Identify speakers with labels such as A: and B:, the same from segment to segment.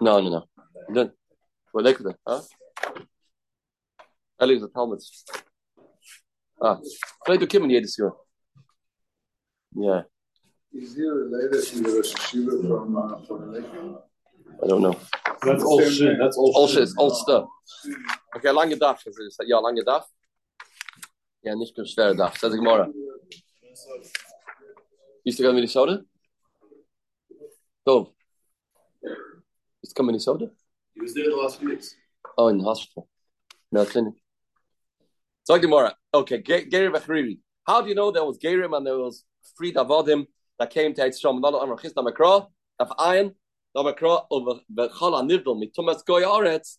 A: No, no, no. Then, what they could huh? Eli is the Talmud. Ah, play the Kim in Yedis Yeah.
B: Is he related to the Rosh Hashiva from uh, from Lakewood?
A: I don't know.
C: That's all shit. That's all,
A: All shit, all stuff. Okay, lange Dach. Is it? Ja, lange Dach. Ja, nicht kein schwerer Dach. Says Gemara. Used to go to Minnesota? Dov. To come Minnesota?
C: He was there the last few weeks.
A: Oh, in the hospital. No clinic. So Gemara. Okay, Gerim Bachriri. How do you know there was Gerim and there was Fried Avodim that came to Eitzstrom? Not on Rachis Namakra, of Ayin, Namakra, over Bechal Nivdal, Mitumas Goy Aretz,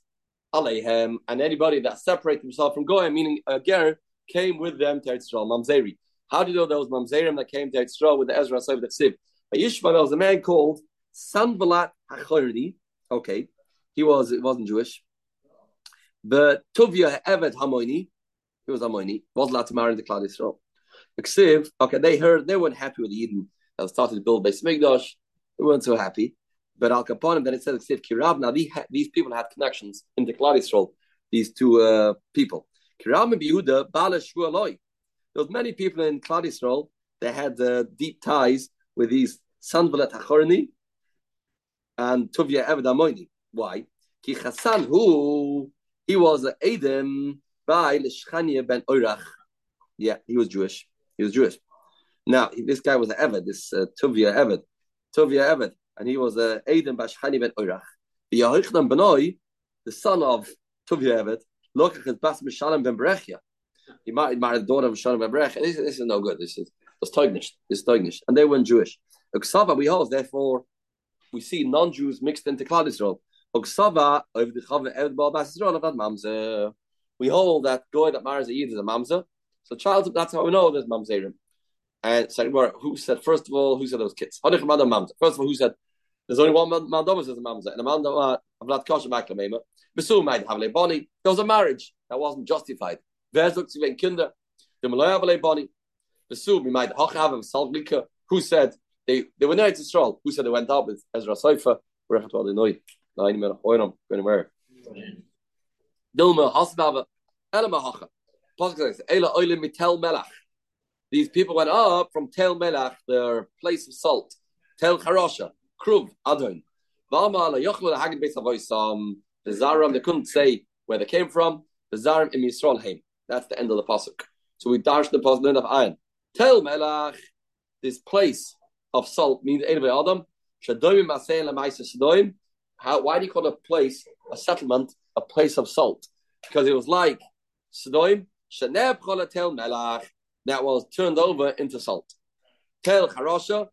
A: Aleihem, and anybody that separated himself from Goy, meaning uh, a Ger, came with them to Eitzstrom, Mamzeri. How do you know there was Mamzerim that came to Eitzstrom with the Ezra Sav the Ksiv? By Yishma, there was a man called Sanbalat HaChordi. Okay, he was, it wasn't Jewish. But Tuvia Evet Hamoini, he was Hamoini, wasn't allowed to marry the Klal Yisrael. Ksiv, okay, they heard, they weren't happy with Eden that was started to build Beis Mikdash. They weren't so happy. But Al Kaponim, then it said Ksiv Kirab. Now these, these people had connections in the Klal Yisrael, these two uh, people. Kirab and Yehuda, Bala Shvu Eloi. There was many people in Klal Yisrael that had uh, deep ties with these Sanvalet Hachorni and Tuvia Eved Amoini. Why? Ki Chassan who he was an Edom by Lishchania ben Orach. Yeah, he was Jewish. He was Jewish. Now this guy was an Eved, this uh, Tuvia Eved, Tuvia Eved, and he was a Edom by Shchania ben Orach. The son of Tuvia Eved, look at Bas Mishalem ben Berechia. He married, married the daughter of Mishalem ben Berechia. This, this is no good. This is. This is Teugnish. And they weren't Jewish. Uksava we hold, therefore, we see non-Jews mixed into Klal Yisrael. We hold that guy that marries a Yid is a Mamzer. So child, that's how we know there's Mamzerim. And second who said first of all, who said those kids? First of all, who said there's only one Mandomas as a Mamzer, and a Mandom of Lat Kosher Maklamema. Besu might have boni. There was a marriage that wasn't justified. Sie Kinder? The Malaya boni. Besu we might have a Salvika. Who said they they were near to Israel? Who said they went up? with Ezra Seifa? These people went up from Tel Melach, their place of salt. Tel Charosha, Kruv, Adon. Um, the Zaram, they couldn't say where they came from. The That's the end of the pasuk. So we dash the pasuk of Ayin. Tel Melach, this place of salt means Ein Adam. Shadoim Masei Lamaisa Shadoim. How? Why do you call a place a settlement a place of salt? Because it was like Shadoim. Shaneb Chola Melach that was turned over into salt. Tel Charosha,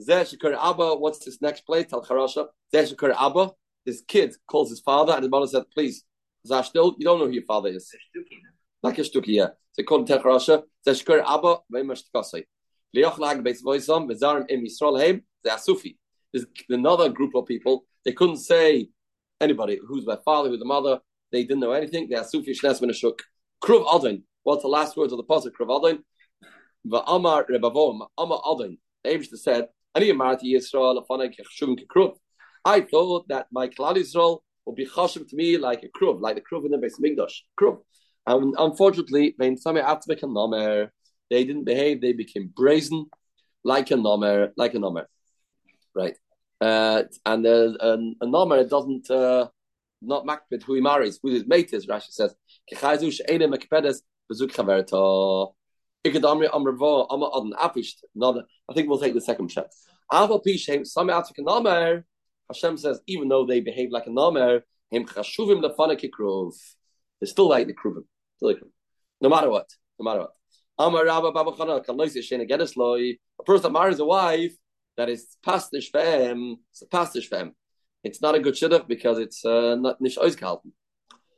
A: Zeshikar Abba, what's this next place? Tel Charosha, Zeshikar Abba, his kid calls his father, and his mother said, Please, Zashtil, you don't know who your father is. Like a Shtuki, yeah. So call him Tel Charosha, Zeshikar Abba, Veimash The. There's another group of people, they couldn't say anybody who's my father, who's the mother, they didn't know anything. The Asufi Shnes Ben Ashuk. Kruv Adon, What's the last words of the pasuk? Kravadin, va'amar rebavom, amar adin. The Abishta said, "Ani amarti Yisrael afanei kechshuvim kekruv." I thought that my Klal Yisrael would be chashuv to me like a kruv, like the kruv in the Beis Mikdash. Kruv. And unfortunately, when some atzmek and nomer, they didn't behave. They became brazen, like a nomer, like a nomer. Right. Uh, and uh, a, a nomer doesn't uh, not makbid who he marries, who his mate is. Rashi says, "Kechazu she'enem makpedes Bezuk Chaverta. Ikadamri Amrava Amma Adan Apisht. Another I think we'll take the second shot. Aval Pishem, some African Namer. Hashem says, even though they behave like a Namer, him chashuvim lefana kikrov. They're still like the kruvim. Still like No matter what. No matter what. Amar Baba Chana, Kalois Yeshena Gedesloi. A person that marries a wife that is past the Shvem, it's a past the Shvem. It's not a good shidduch because it's uh, not nish oizkalten.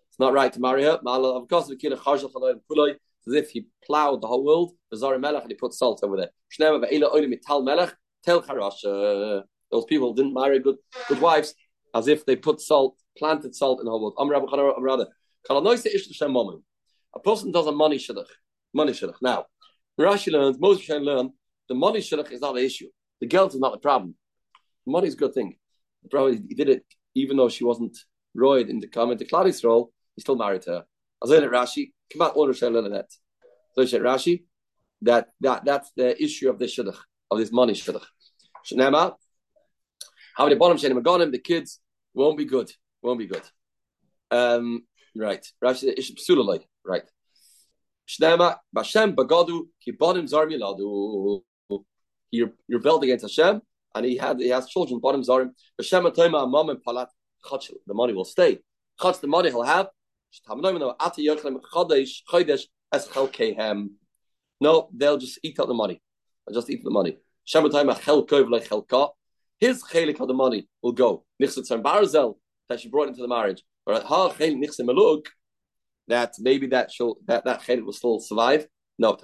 A: It's not right to marry her. Of course, as if he plowed the whole world. Melech and he put salt over there. Those people didn't marry good good wives as if they put salt, planted salt in the whole world. A person does a money shidduch. Money shidduch. Now, Rashi learns, most Rashi learn, the money shidduch is not the issue. The guilt is not the problem. Money is a good thing. Probably he did it even though she wasn't roid in the comment. The Claudius role, he still married her. I As in Rashi, come out order that. So said Rashi, that that that's the issue of this shidduch of this money shidduch. Shnema, how the bottom shenim him, the kids won't be good, won't be good. Um, right, Rashi ish psulaloi, right. Shnema, Bashem bagadu ki bottom zarmiladu. You're you're against Hashem, and he had he has children. Bottom zarim. Bashem atoyma mom and palat. The money will stay. Chach the money he'll have. No, they'll just eat out the money. They'll just eat the money. His chelik of the money will go. barzel that she brought into the marriage. That maybe that she'll, that that chelik will still survive. No,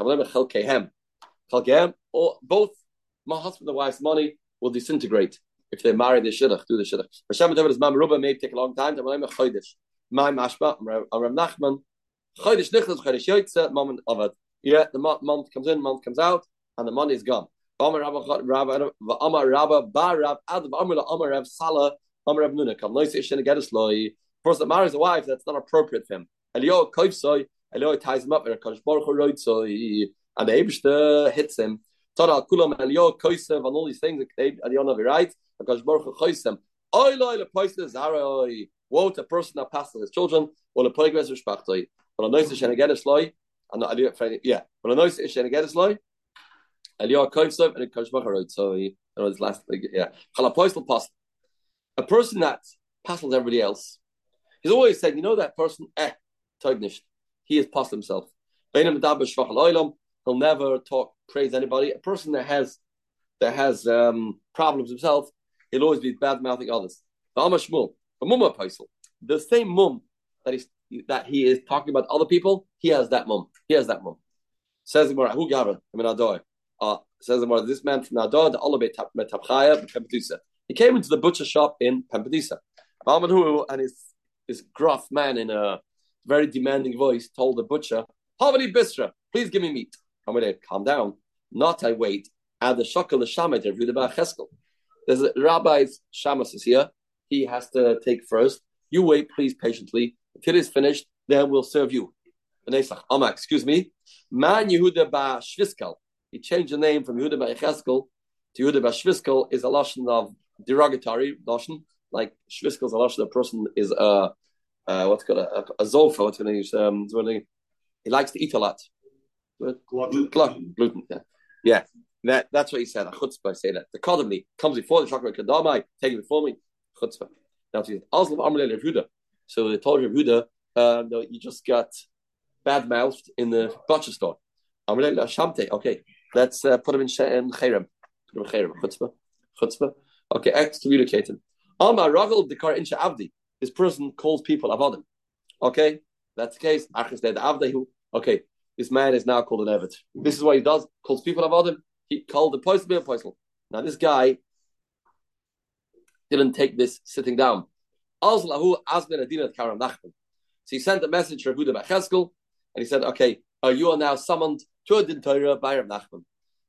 A: or both my husband and wife's money will disintegrate if they marry the shidduch, do the shidduch. Hashem is Mam Ruba may take a long time. My mashma, Rav Nachman, chodesh nichlas, chodesh yoytze, moment it. Yeah, the month comes in, month comes out, and the money is gone. Amar Rabba, Amar Rabba, Bar Rav, Ad, Amar Amar Rav Salah, Amar Rav Nuna, come noise ish and get sloy. Person that marries a wife, that's not appropriate for him. Elio koivsoy, Elio ties him up, and Kodesh Baruch Hu so and the Eibishter hits him. Tada kulam Elio koisev, and all these things, honor of right, and Baruch Hu choisem. Oy loy le poisle zaroi. Woe to a person that passes his children, or the poigres respectoi. But a noise ish and get a sloy, and I do yeah. But a noise ish and get a sloy. Elio koivsov, and Kodesh Baruch Hu so he, know, this last, yeah. Chalapoisel pas. A person that passes everybody else, he's always saying, you know that person, eh, He has passed himself. He'll never talk, praise anybody. A person that has that has um, problems himself, he'll always be bad mouthing others. The same mum that he is talking about other people, he has that mum. He has that mum. Says the who. Uh, says the this man from Adoy, the Olabe. He came into the butcher shop in Pempedusa. and his gruff man in a very demanding voice told the butcher, Havani Bistra, please give me meat. I'm going to calm down. Not I wait. Add the shakal the shamet of Yudah Cheskel. There's a rabbi's shamas is here. He has to take first. You wait, please, patiently. Until it's finished, then we'll serve you. Amma, excuse me. Man Yehuda ba. He changed the name from Yehuda ba Cheskel to Yehuda ba Shviskel is a lashon of derogatory lashon. Like Shviskel is a lashon. The person is a uh, what's called a, a, a zofa. What's going to use? Um, he likes to eat a lot. Gluten. Gluten. Yeah. yeah. That, that's what he said. A chutzpah, say that. The kodamli comes before the chocolate kadamai, take it before me. Chutzpah. Now, so they told Yehuda, uh, no, you just got bad mouthed in the butcher store. Okay, let's uh, put him in, in Cherem. Put him in Cherem. Chutzpah. Chutzpah. Okay, excommunicated. Amar Ravel Dekar Insha Avdi. This person calls people Avodim. Okay, that's the case. Okay, this man is now called an Evet. This is what he does. Calls people Avodim. He called the Poisel be. Now this guy didn't take this sitting down. So he sent a message to Rehuda Bacheskel, and he said, "Okay, uh, you are now summoned to a din Torah by Rav Nachman."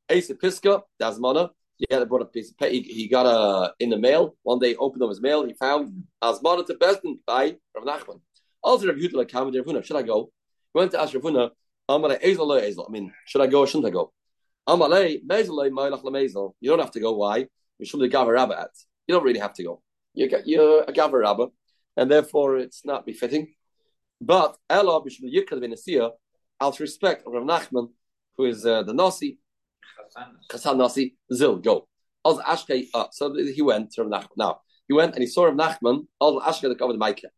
A: Asa Piska, Dasmana, yeah, they brought a piece of he, he got a in the mail. One day, opened up his mail, he found Asmana to Besdin by Rav Nachman. Also, Rav Yudah Rav should I go? He went to ask Rav Huna, I mean, should I go or shouldn't I go? You don't have to go. Why? You should have a rabbit. You don't really have to go. You get you're a and therefore it's not befitting. But Ella b'shul yikad v'nesia, out of respect of Rav Nachman, who is uh, the Nasi, Chassan Nasi, Zil, go. Also Ashkei, uh, so he went to Nachman. Now, he went and he saw Rav Nachman, also Ashkei the covered Micah.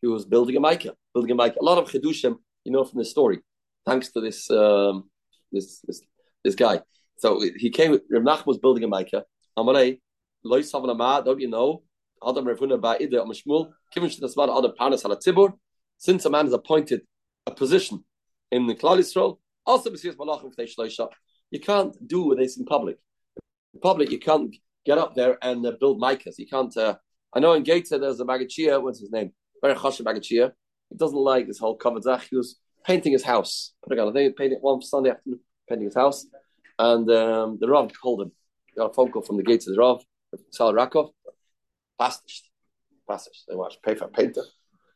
A: He was building a Micah, building a Micah. A lot of Chedushim, you know from the story, thanks to this, um, this, this, this guy. So he came, Rav Nachman was building a Micah. Amarei, Lois Havanamah, don't you know? Adam Revuna Ba'ide Amashmul, Kivin Shidasmad Adam Parnas Hala Tzibur, since a man is appointed a position in the Klal Yisrael, also B'Siyas Malachim Fnei Shloisha, you can't do this in public. In public, you can't get up there and uh, build micas. You can't. Uh, I know in Gateshead there's a Magachia, what's his name? Very Magachia. He doesn't like this whole Kavadzach. He was painting his house. Put I think painted one Sunday afternoon, painting his house. And um, the Rav called him. He got a phone call from the of the Rav Sal Rakov, pastished, pastished. They watch pay for painter.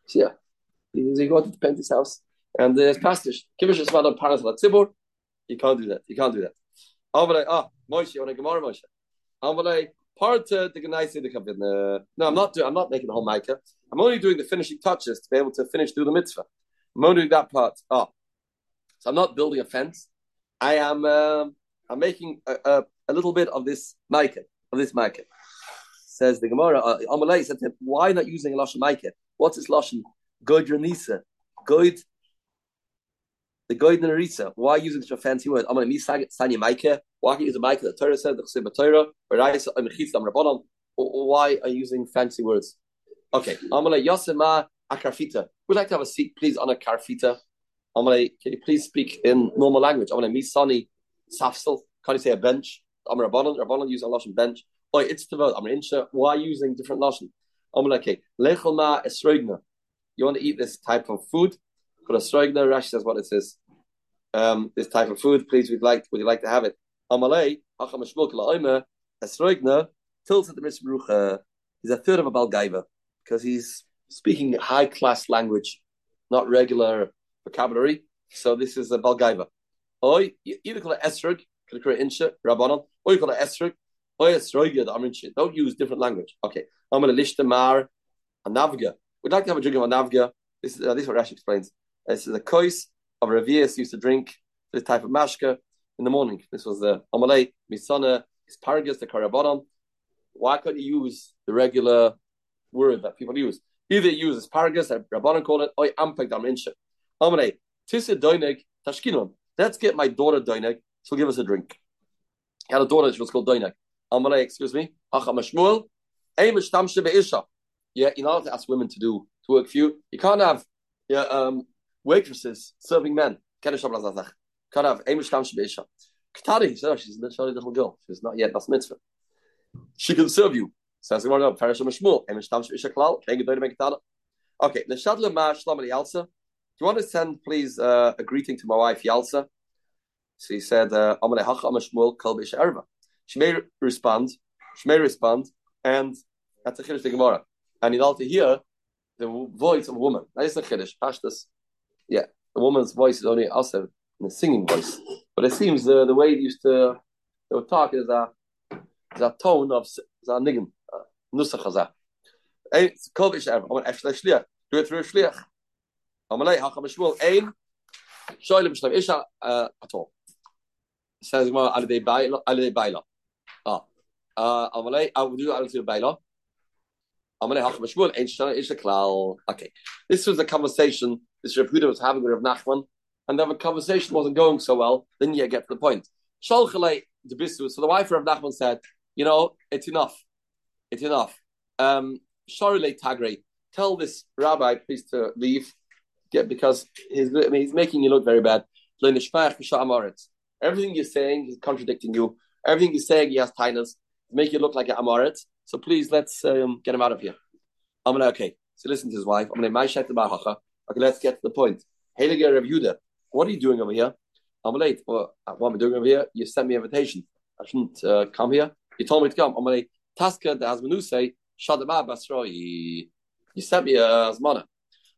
A: So yeah, he, he go to paint his house and there's pastished. Kibbush is of Tzibur. You can't do that. You can't do that. Amalei, ah, Moshe, on a Gemara Moshe. Amalei, part of the Gnaisi the Kavin. No, I'm not doing. I'm not making the whole Micah. I'm only doing the finishing touches to be able to finish through the mitzvah. I'm only doing that part. Ah. so I'm not building a fence. I am. Um, I'm making a, a, a, little bit of this Micah, of this Micah. Says the Gemara. Uh, said to him, "Why not using a lashon Micah? What's this lashon? Good Ranisa. Good the Goyd and Arisa, why using such a fancy word? I'm going to Sanya Maike. Why can't a Maike? The Torah said, the Chsib Torah, or Rabbanon. Why are you using fancy words? Okay, I'm going to Yosema Akarfita. We'd like to have a seat, please, on a Karfita. I'm going to, can you please speak in normal language? I'm going to Misani Safsel. Can you say a bench? I'm Rabbanon. Rabbanon use a Lashon bench. Oh, it's the vote. I'm an Insha. Why using different Lashon? I'm okay, Esroigna. You want to eat this type of food? A stroigna, Rashi says what it says. Um, this type of food, please, we'd like, would you like to have it? Amalei, Acham tilts at the Misbrucha. He's a third of a Balgaiva because he's speaking high class language, not regular vocabulary. So this is a Balgaiva. Oi, either call it Esrog, can create Insha, Rabbanon, or you call it Esrog, or Esrogia, the Amrinsha. Don't use different language. Okay. I'm going to list the Mar, a Navga. We'd like to have a drink of a Navga. This is, uh, this is what Rashi explains. This is a kois of Ravias used to drink this type of mashka in the morning. This was the Amalei, Misana, asparagus, the karabonam. Why couldn't you use the regular word that people use? Either use asparagus, that Rabbanon called it, or ampeg daminsha. Amalei, tisa doineg tashkinon. Let's get my daughter doineg. She'll give us a drink. He had a daughter, she was called doineg. Amalei, excuse me, Acham Yeah, you know how to ask women to do to work for you. You can't have yeah, um, waitresses serving men. Can't have Amish Tam Shabesha. Katari, so she's literally little girl. She's not yet Bas Mitzvah. She can serve you. Says the Gemara, Parish of Shmuel, Amish Tam Shabesha Klal, of Katana. Okay, the Shadla Ma Shlam Yalsa. Do you want to send, please, uh, a greeting to my wife Yalsa? So he said, uh, Amale Hacha Shmuel Kal Erva. She may respond, she may respond, and that's a Kiddush the Gemara. And you'd like to hear the voice of a woman. That is a Kiddush, Pashtas. Yeah, a woman's voice is only also in a singing voice. But it seems the the way they used to they would talk is a is a tone of a niggin nusach hazah. Ein kol ish ev. Amal efshla shliach. Do it through a shliach. Amalei hacham shmuel ein shoylem shlam isha uh, at all. Says Gemara al dei baila al dei baila. Ah. Uh, Amalei I will do al dei baila. Okay, this was a conversation this Rav Huda was having with Rav Nachman, and the conversation wasn't going so well. Then you get to the point. So the wife of Rav Nachman said, "You know, it's enough. It's enough. Um, Tagre, tell this rabbi please to leave, get because he's, I mean, he's making you look very bad. Everything you're saying is contradicting you. Everything you're saying, he has tinus, make you look like an amaret. So please, let's um, get him out of here. I'm okay. So listen to his wife. I'm my Okay, let's get to the point. Heiliger Rav Yuda, what are you doing over here? I'm late. Well, what am I doing over here? You sent me an invitation. I shouldn't uh, come here. You told me to come. I'm late. Taska the Hasmanu say, Shadama Basroi. You sent me a Asmana.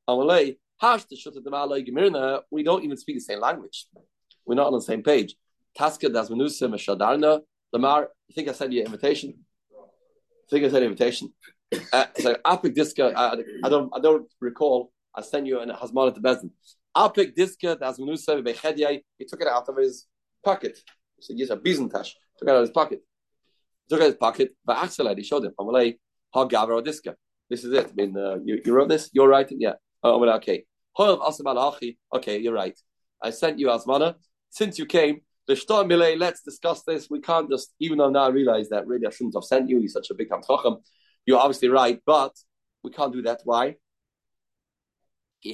A: I'm late. Hash the Shutatamala Gemirna. We don't even speak the same language. We're not on the same page. Taska the Hasmanu say, Mashadarna. Lamar, you think I sent you an invitation? I think I sent an invitation. Uh, it's like Apik Diska. I, I don't. I don't recall I send you an Hazmana to Bezin. I'll pick as Menusa Bechediyai. He took it out of his pocket. He a Bizintash. Took it out of his pocket. Took it out of his pocket. But actually, he showed him. I'm like, or Diska. This is it. I mean, uh, you, you wrote this? You're writing? Yeah. Oh, okay. Okay, you're right. I sent you Asmana. Since you came, let's discuss this. We can't just, even though now I realize that really I shouldn't have sent you. You're such a big Chacham. You're obviously right, but we can't do that. Why? We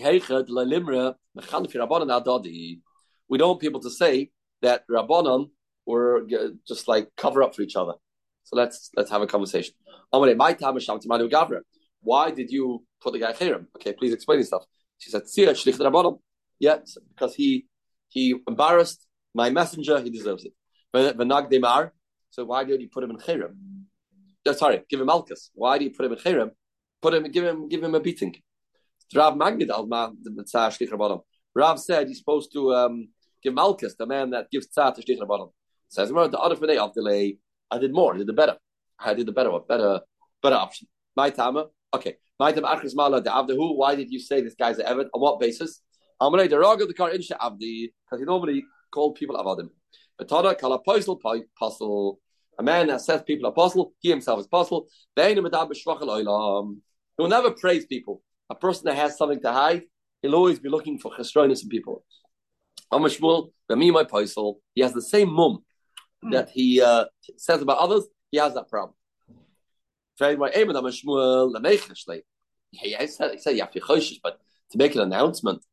A: don't want people to say that Rabbanon were just like cover up for each other. So let's let's have a conversation. Why did you put the guy Cherem? Okay, please explain yourself. She said, Yes, because he he embarrassed my messenger, he deserves it. So why did he put him in Cherem? uh, sorry, give him Malchus. Why do you put him in Cherem? Put him, give him, give him a beating. Rav Magid al the Rav said he's supposed to um, give Malchus, the man that gives tzah to Shlichar bottom. Says well, the other finay of delay. I did more. I did the better. I did the better one. Better, better option. My tama. Okay. My tama achris mala the avdehu. Why did you say this guy's an Evid? On what basis? Amalei the rog of the car insha avdi because he normally called people avadim. But tada kala apostle. A man that says people are apostle, he himself is apostle. He will never praise people. A person that has something to hide, he'll always be looking for chesronis in people. Amashmul, me my apostle, he has the same mum that he uh, says about others. He has that problem. He said, he said you have to be but to make an announcement,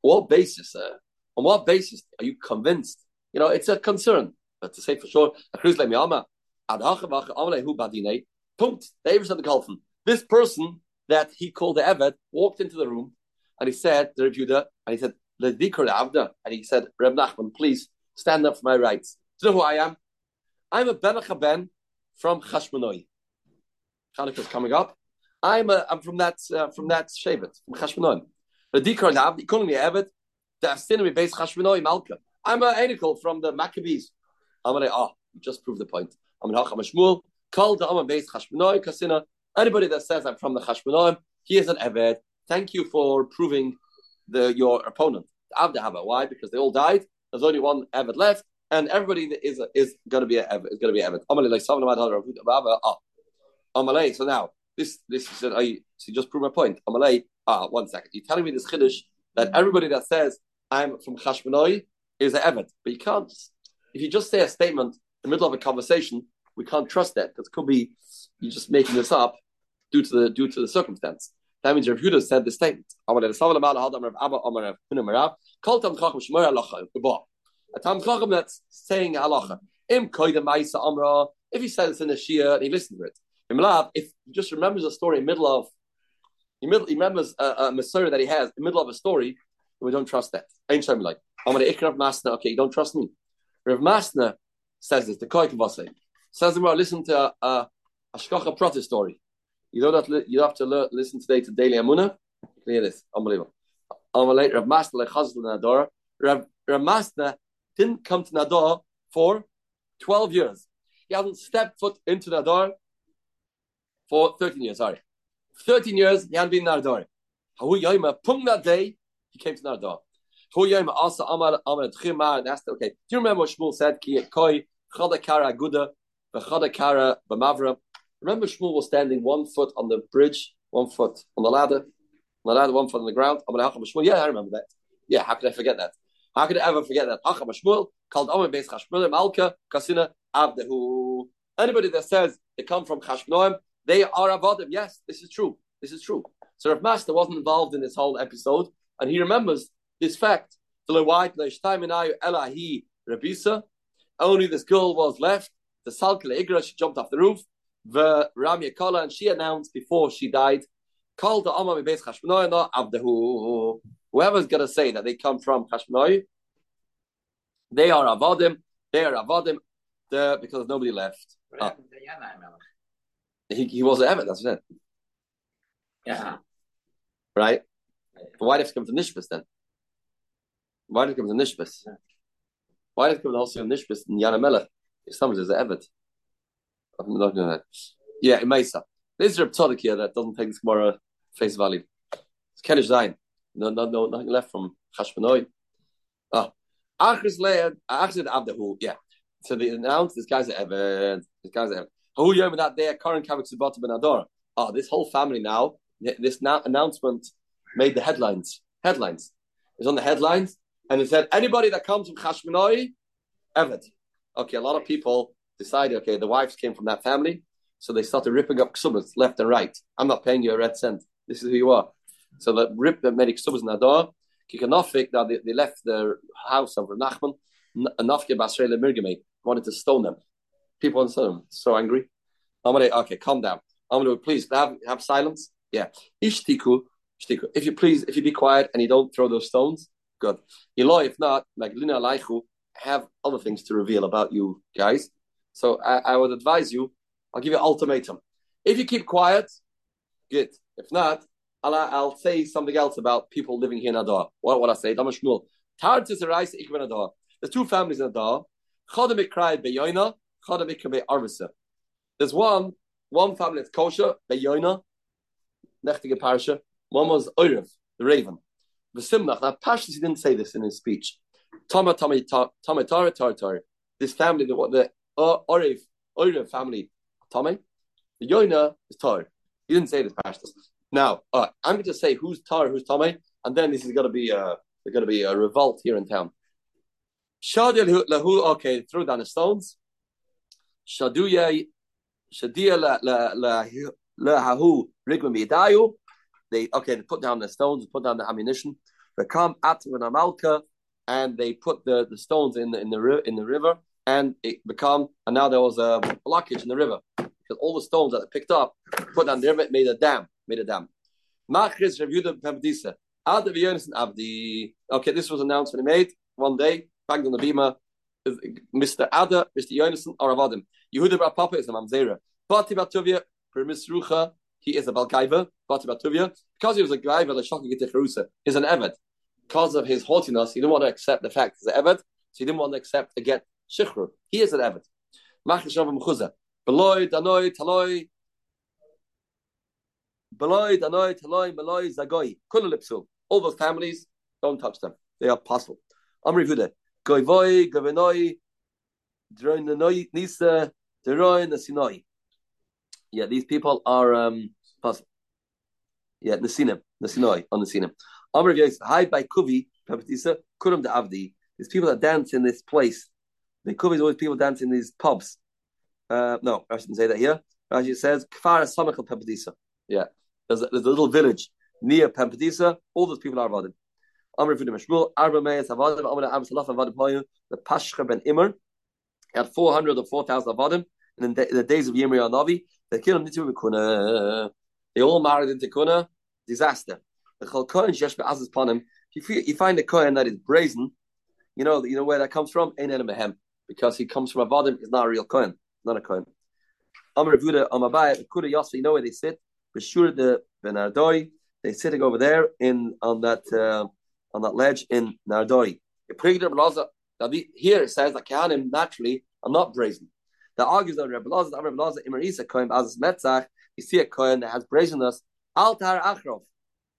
A: what basis? Uh, on what basis are you convinced? You know, it's a concern. But to say for sure, punkt. David said the Kalfen. This person that he called the Evet walked into the room and he said, the Rebuda, and he said, the Dikar Avda, and he said, Reb Nachman, please stand up for my rights. Do you know who I am? I'm a Ben Ben from Chashmonoi. Chanukah's coming up. I'm a, I'm from that uh, from that Shevet from Chashmonoi. The Dikar Avda, calling me Evet. The Astinami base Chashmonoi Malka. I'm an Anikel from the Maccabees. I'm gonna ah, oh, just prove the point. I'm an Hacham Shmuel. Called the Amman base Chashmonoi Kasina. Anybody that says I'm from the Chashmonaim, he is an Evet. Thank you for proving the your opponent. Avda Why? Because they all died. There's only one Evet left, and everybody is is going to be Evet. Is going to be seven Ah. So now this this is I so just prove my point. Amalei. Ah, one second. You're telling me this chiddush that everybody that says I'm from Chashmonoi is an Evet, but you can't. If you just say a statement in the middle of a conversation, we can't trust that because it could be you're just making this up due to the due to the circumstance. That means Rav Huda said the statement. A tam chacham that's saying halacha. Im ma'isa amra. If he says in a shia and he listens to it, if he just remembers a story in the middle of, he, remembers a, a that he has in the middle of a story, we don't trust that. Ain't like I'm gonna ikrav masna. Okay, you don't trust me. Rav Masna says this. The koik says, "Listen to a, a, a shkacha protest story." You don't have to, you have to learn, listen today to Daily Amuna. Hear this, unbelievable. Rav Masna lechazl Nador. Rav Masna didn't come to Nador for twelve years. He hasn't stepped foot into Nador for thirteen years. Sorry, thirteen years he hadn't been in Nador. Hahu Yoima Pung that day he came to Nador. Hahu Yoima also Amar Amar Tchimar and asked, okay, do you remember what Shmuel said? Ki Koi Chodakara Aguda V'Chodakara B'Mavra Remember, Shmuel was standing one foot on the bridge, one foot on the ladder, on the ladder, one foot on the ground. Yeah, I remember that. Yeah, how could I forget that? How could I ever forget that? Shmuel called Omer Beis Chashmonim Malka Kasina Abdehu. Anybody that says they come from Chashmonim, they are avodim. Yes, this is true. This is true. So Rav Masna wasn't involved in this whole episode, and he remembers this fact. Only this girl was left. The Salkle Igra, she jumped off the roof the Ramya Kala, and she announced before she died, called the Amma Beis Chashmonoy Avdehu. Whoever's going to say that they come from Chashmonoy, they are Avodim, they are Avodim, the, because nobody left. Uh, he, he was an Evan, that's it.
D: Yeah.
A: Right? But why did it come to Nishbis then? Why did it come to Nishbis? Why did it come to also Nishbis and Yana Melech? If someone says Evet. Yeah, in Mesa. This is Reb Tzadik here that doesn't take this Gemara face value. It's Kenish Zayin. No, no, no, nothing left from Chashmonoi. Ah. Achris Lead, Achris Abdahu, yeah. So they announced this guy's Evan, this guy's Evan. Who Yom that day, current Kavik Subata Ben Ador. Oh, this whole family now, this now announcement made the headlines. Headlines. It's on the headlines, and it said, anybody that comes from Chashmonoi, Evan. Okay, a lot of people decided, okay, the wives came from that family, so they started ripping up ksubas left and right. I'm not paying you a red cent. This is who you are. So they ripped the many ksubas in Adar. Kikanofik, that they, they left their house of Nachman, Nafke Basrele Mirgame, wanted to stone them. People in them so angry. Gonna okay, calm down. I'm gonna please have have silence. Yeah. Ishtiku, ishtiku. If you please, if you be quiet and you don't throw those stones, good. Eloi, if not, Maglina Laichu, have other things to reveal about you guys. So I, I would advise you, I'll give you ultimatum. If you keep quiet, good. If not, I'll, I'll say something else about people living here in Adar. What what I say? Damash Mul. Tardis arise Iqbana. There's two families in Adar. There's one one family that's kosher, Beyoina, Nechtige Parsha. One was Orev, the raven. The. Now, Pashas, he didn't say this in his speech. Tama Tama Tama Tara Tara Tara. This family, the the uh, Orev Orev family, Tommy, The Yoina is Tar. He didn't say this Pashas. Now, uh, I'm going to say who's Tar, who's Tommy, and then this is going to be uh, there's going to be a revolt here in town. Shadil lahu. Okay, throw down the stones. Shaduya Shadia la rigma midayu. They okay, they put down the stones, put down the ammunition. They come at and they put the, the stones in the in the in the river, and it become and now there was a blockage in the river because all the stones that they picked up, put down the river, made a dam, made a dam. Machris reviewed the Abdi. Okay, this was announced when he made one day, back on the Bima. Mr. Ada, Mr. Yonason, or Avadim. Yehuda Bar Papa is a Mamzera. Bati Batuvia, Permis Rucha, he is a Balkaiva, Bati Batuvia. Because he was a Gaiva, the Shaka Gitefrusa, he's an Evet. Because of his haughtiness, he didn't want to accept the fact he's an Evet, so he didn't want to accept to get Shichru. He is an Evet. Machish Rav Mechuza. Beloy, Danoi, Taloi, Beloy, Danoi, Taloi, Beloy, Zagoi, Kulilipsu. All those families, don't touch them. They are possible. Amri Huda. Goivoy, Govenoi, Droinanoi, Nisa, Deroin, Sinoi. Yeah, these people are um possible. Yeah, Nasinim, Nasinoi, on Nasinim. Amr Yos, hi by Kuvi, Pepatisa, Kurum de Avdi. These people that dance in this place. The Kuvi is always people dancing in these pubs. Uh, no, I shouldn't say that here. Rashi says, Kfar Samachal Pepatisa. Yeah, there's a, there's a little village near Pempedisa. All those people are Avadim. Amr Fudim Meshmul, Arba Meis Avadim, Amr Am Salaf Avadim Hoyu, the Pashcha ben Immer. He had 400 or 4,000 Avadim in the, in the days of Yirmiyah Navi. They killed into Kuna. They all married into Kuna. Disaster. The Chol Kohen Shesh Be'azaz Panim. If you, you find a Kohen that is brazen, you know you know where that comes from? Ein Mehem. Because he comes from Avadim, he's not a real Kohen. Not a Kohen. Amr Vuda Amabaya, Kuda Yasa, you know where they sit? Beshur the Benardoi. They're sitting over there in on that uh, on that ledge in Nardoi. Here it says that Kahanim naturally are not brazen. The argues that Rebbe Lazar, Rebbe Lazar, Immer Isa Kohen as Metzach, you see a Kohen that has brazenness. Altar Achrov.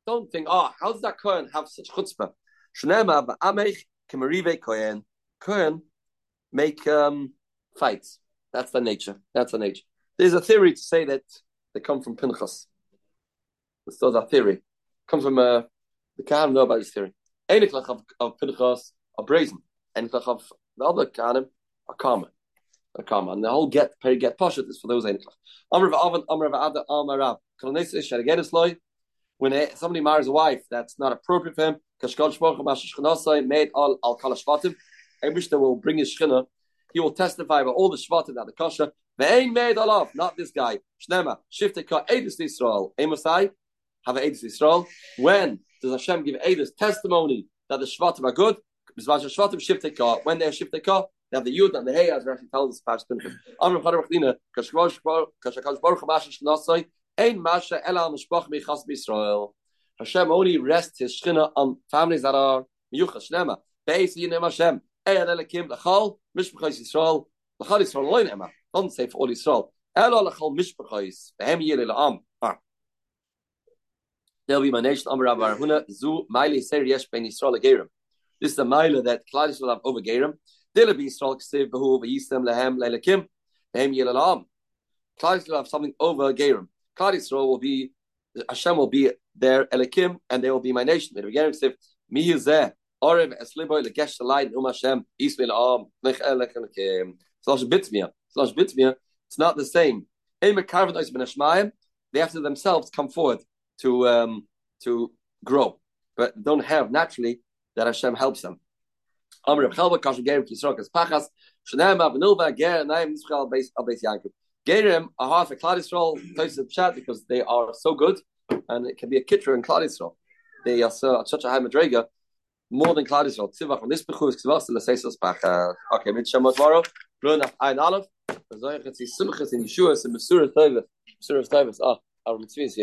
A: Don't think, oh, how does that Kohen have such chutzpah? Shnema ba'amech kemarive Kohen. Kohen make um, fights. That's the nature. That's the nature. There's a theory to say that they come from Pinchas. This is a theory. Comes from uh, the Kahanim know about this theory. Einiklach of, of Pinchas are brazen. Einiklach of the other Kahanim are common. Are common. And the whole get peri get poshet is for those sharagetis When somebody marries a wife that's not appropriate for him, made all al. Abishta will bring his shchina. He will testify about all the shvatim that the kasha. They ain't made all of, not this guy. Shnema, shifte ka edus Israel. Amosai, have edus Israel. When does Hashem give Edus testimony that the Shvatim are good? Shvatim Shivteka. When they're Shivteka, they have the Yud and the Hey, as Rashi tells us, Pash Pinchas. Amr Chadar Bachlina, Kashkash Baruch Masha Shnasai, Ein Masha Ela Mishpach Michas B'Yisrael. Hashem only rests his Shechina on families that are Miyuchas Shnema. Beis Yinim Hashem. Eyan Elikim Lachal, Mishpachas Yisrael, Lachal Yisrael Loin Ema. Doesn't say for all Yisrael. Be nation Amar Rav Huna Zu Maili Ser Yisrael. This is the Maila that Klal will have over Gerim. Dila be Yisrael Ksiv Behu will have something over Gerim. Klal Yisrael will be Hashem will be their Elikim and they will be my nation. The Gerim Ksiv Mi Yizeh Esliboy Legesh Shalayim Um Hashem Am Bitmia. Slash Bitmia. It's not the same. They have to themselves come forward to um, to grow, but don't have naturally that Hashem helps them. Gerim are hard for Klal Yisrael, places of chat because they are so good, and it can be a kitcher in Klal Yisrael. They are so, such a high madrega, more than Klal Yisrael. Tzivach on this bechus k'zvas l'seisos pachas. Okay, mit Shemot tomorrow. Run af ein aleph. Zoyach, it's Simchas in Yeshua, it's Mesuras Toivus. Mesuras Toivus. Ah, our mitzvahs.